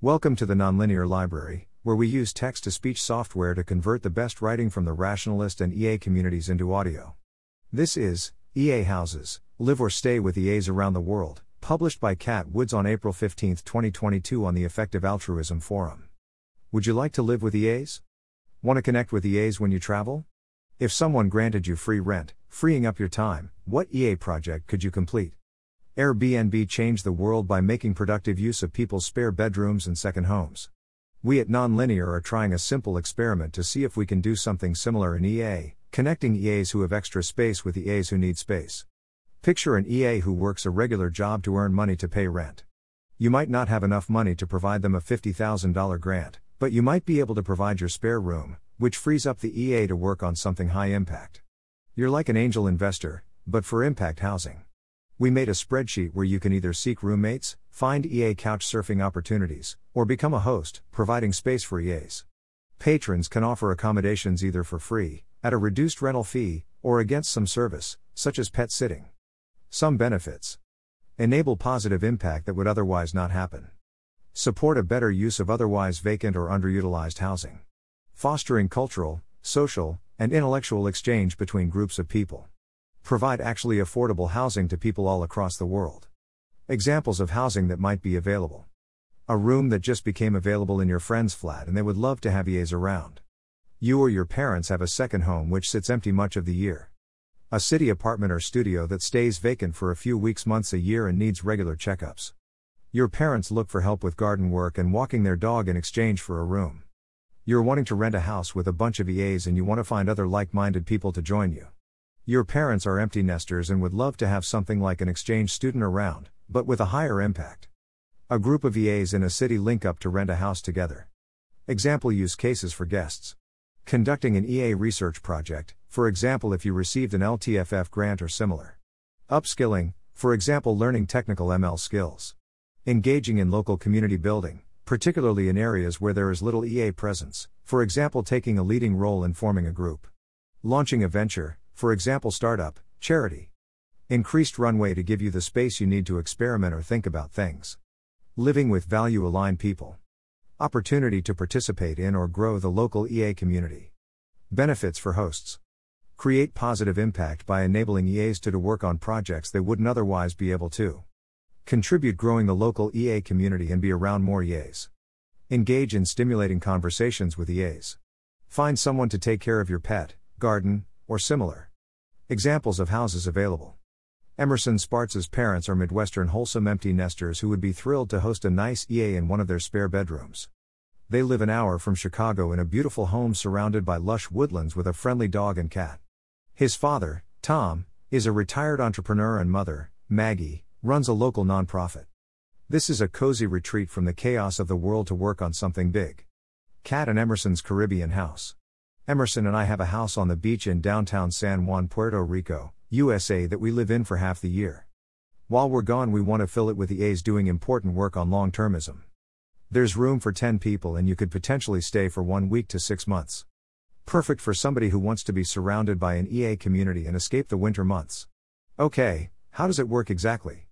Welcome to the Nonlinear Library, where we use text to speech software to convert the best writing from the rationalist and EA communities into audio. This is EA Houses Live or Stay with EAs Around the World, published by Kat Woods on April 15, 2022, on the Effective Altruism Forum. Would you like to live with EAs? Want to connect with EAs when you travel? If someone granted you free rent, freeing up your time, what EA project could you complete? Airbnb changed the world by making productive use of people's spare bedrooms and second homes. We at Nonlinear are trying a simple experiment to see if we can do something similar in EA, connecting EAs who have extra space with EAs who need space. Picture an EA who works a regular job to earn money to pay rent. You might not have enough money to provide them a $50,000 grant, but you might be able to provide your spare room, which frees up the EA to work on something high impact. You're like an angel investor, but for impact housing. We made a spreadsheet where you can either seek roommates, find EA couch surfing opportunities, or become a host, providing space for EAs. Patrons can offer accommodations either for free, at a reduced rental fee, or against some service, such as pet sitting. Some benefits enable positive impact that would otherwise not happen, support a better use of otherwise vacant or underutilized housing, fostering cultural, social, and intellectual exchange between groups of people provide actually affordable housing to people all across the world. Examples of housing that might be available a room that just became available in your friend's flat and they would love to have EAs around. You or your parents have a second home which sits empty much of the year. A city apartment or studio that stays vacant for a few weeks, months, a year and needs regular checkups. Your parents look for help with garden work and walking their dog in exchange for a room. You're wanting to rent a house with a bunch of EAs and you want to find other like minded people to join you. Your parents are empty nesters and would love to have something like an exchange student around, but with a higher impact. A group of EAs in a city link up to rent a house together. Example use cases for guests. Conducting an EA research project, for example, if you received an LTFF grant or similar. Upskilling, for example, learning technical ML skills. Engaging in local community building, particularly in areas where there is little EA presence, for example, taking a leading role in forming a group. Launching a venture, for example, startup, charity. Increased runway to give you the space you need to experiment or think about things. Living with value aligned people. Opportunity to participate in or grow the local EA community. Benefits for hosts. Create positive impact by enabling EAs to, to work on projects they wouldn't otherwise be able to. Contribute growing the local EA community and be around more EAs. Engage in stimulating conversations with EAs. Find someone to take care of your pet, garden, or similar. Examples of houses available. Emerson Spartz's parents are Midwestern wholesome empty nesters who would be thrilled to host a nice EA in one of their spare bedrooms. They live an hour from Chicago in a beautiful home surrounded by lush woodlands with a friendly dog and cat. His father, Tom, is a retired entrepreneur and mother, Maggie, runs a local nonprofit. This is a cozy retreat from the chaos of the world to work on something big. Kat and Emerson's Caribbean house. Emerson and I have a house on the beach in downtown San Juan, Puerto Rico, USA that we live in for half the year. While we're gone, we want to fill it with EAs doing important work on long termism. There's room for 10 people, and you could potentially stay for one week to six months. Perfect for somebody who wants to be surrounded by an EA community and escape the winter months. Okay, how does it work exactly?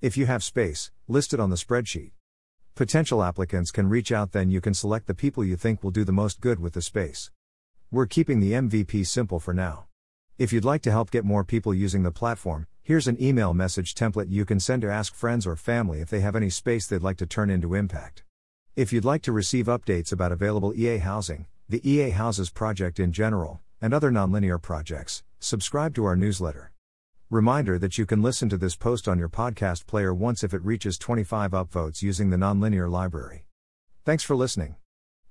If you have space, listed on the spreadsheet. Potential applicants can reach out, then you can select the people you think will do the most good with the space. We're keeping the MVP simple for now. If you'd like to help get more people using the platform, here's an email message template you can send to ask friends or family if they have any space they'd like to turn into impact. If you'd like to receive updates about available EA housing, the EA Houses project in general, and other nonlinear projects, subscribe to our newsletter. Reminder that you can listen to this post on your podcast player once if it reaches 25 upvotes using the nonlinear library. Thanks for listening.